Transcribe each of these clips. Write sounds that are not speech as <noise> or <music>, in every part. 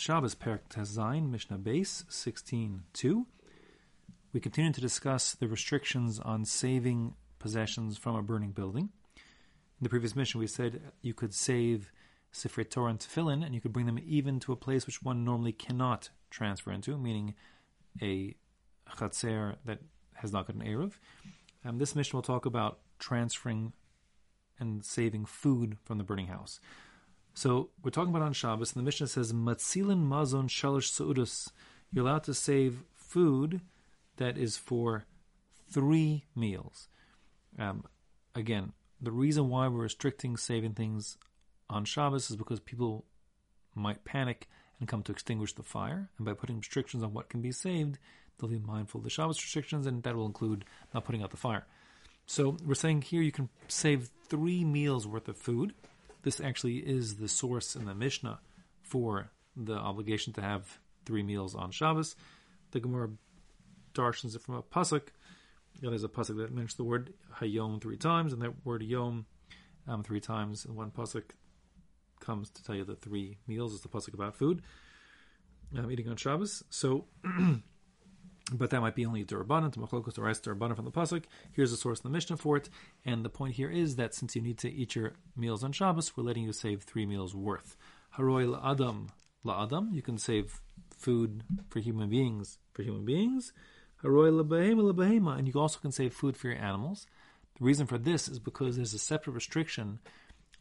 Shabbos Perek Tezayin, Mishnah Beis 16.2. We continue to discuss the restrictions on saving possessions from a burning building. In the previous Mishnah, we said you could save Sifrei Torah and Tefillin, and you could bring them even to a place which one normally cannot transfer into, meaning a chatzer that has not got an Eruv. Um, this Mishnah will talk about transferring and saving food from the burning house. So we're talking about on Shabbos, and the Mishnah says, Matzilin mazon shalish su'udus. You're allowed to save food that is for three meals. Um, again, the reason why we're restricting saving things on Shabbos is because people might panic and come to extinguish the fire. And by putting restrictions on what can be saved, they'll be mindful of the Shabbos restrictions, and that will include not putting out the fire. So we're saying here you can save three meals worth of food this actually is the source in the Mishnah for the obligation to have three meals on Shabbos. The Gemara darshans it from a pasuk. There's a pasuk that mentions the word hayom three times, and that word yom um, three times in one pasuk comes to tell you the three meals is the pasuk about food, um, eating on Shabbos. So <clears throat> but that might be only Durabanan, to Machlokos or Durabanan from the Pasuk. Here's the source in the Mishnah for it. And the point here is that since you need to eat your meals on Shabbos, we're letting you save three meals worth. Haroy la'adam la'adam, you can save food for human beings for human beings. Haroy la'behema la'behema, and you also can save food for your animals. The reason for this is because there's a separate restriction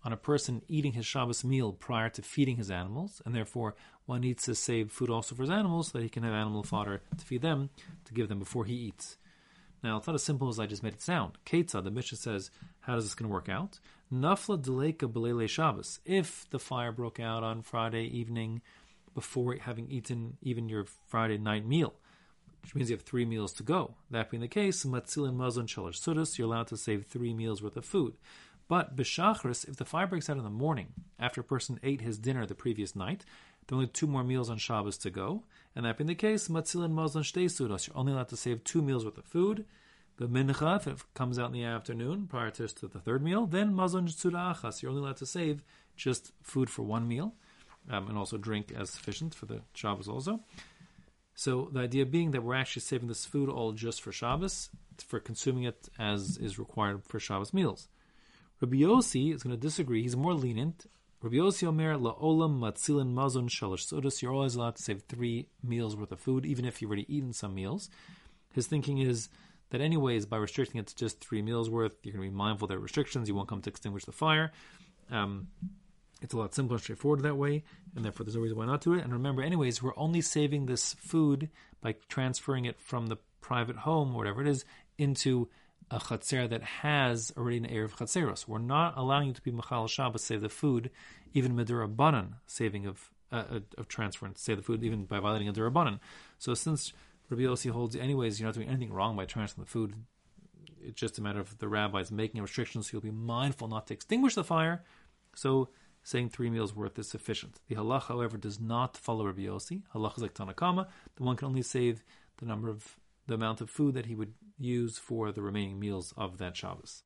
on a person eating his Shabbos meal prior to feeding his animals, and therefore one needs to save food also for his animals so that he can have animal fodder to feed them, to give them before he eats. Now, it's not as simple as I just made it sound. Ketza, the Mishnah says, how is this going to work out? Nafla deleka belele Shabbos. If the fire broke out on Friday evening before having eaten even your Friday night meal, which means you have three meals to go. That being the case, matzilin mazon shalosh sudus, you're allowed to save three meals worth of food. But b'shachris, if the fire breaks out in the morning after a person ate his dinner the previous night, there are only two more meals on Shabbos to go, and that being the case, matzilin shtei sudas, you're only allowed to save two meals worth of food. The mincha, if it comes out in the afternoon prior to the third meal, then mazon achas, you're only allowed to save just food for one meal, um, and also drink as sufficient for the Shabbos also. So the idea being that we're actually saving this food all just for Shabbos, for consuming it as is required for Shabbos meals. Rabbi Yossi is going to disagree. He's more lenient. Rabbi Yossi Omer la'olam matzilin mazon shalosh sodas. You're always allowed to save three meals worth of food, even if you've already eaten some meals. His thinking is that, anyways, by restricting it to just three meals worth, you're going to be mindful of their restrictions. You won't come to extinguish the fire. Um, it's a lot simpler and straightforward that way, and therefore there's no reason why not do it. And remember, anyways, we're only saving this food by transferring it from the private home, or whatever it is, into a chatzer that has already an eruv chatzeros. We're not allowing you to be machal Shabbos, save the food, even medura banan, saving of uh, of transference, save the food, even by violating a durabanan. So since Rabbi Yossi holds, anyways, you're not doing anything wrong by transferring the food. It's just a matter of the rabbis making a restriction, so you'll be mindful not to extinguish the fire. So saying three meals worth is sufficient. The halach, however, does not follow Rabbi Yossi. Halach is like Tanna Kamma. The one can only save the number of the amount of food that he would use for the remaining meals of that Shabbos.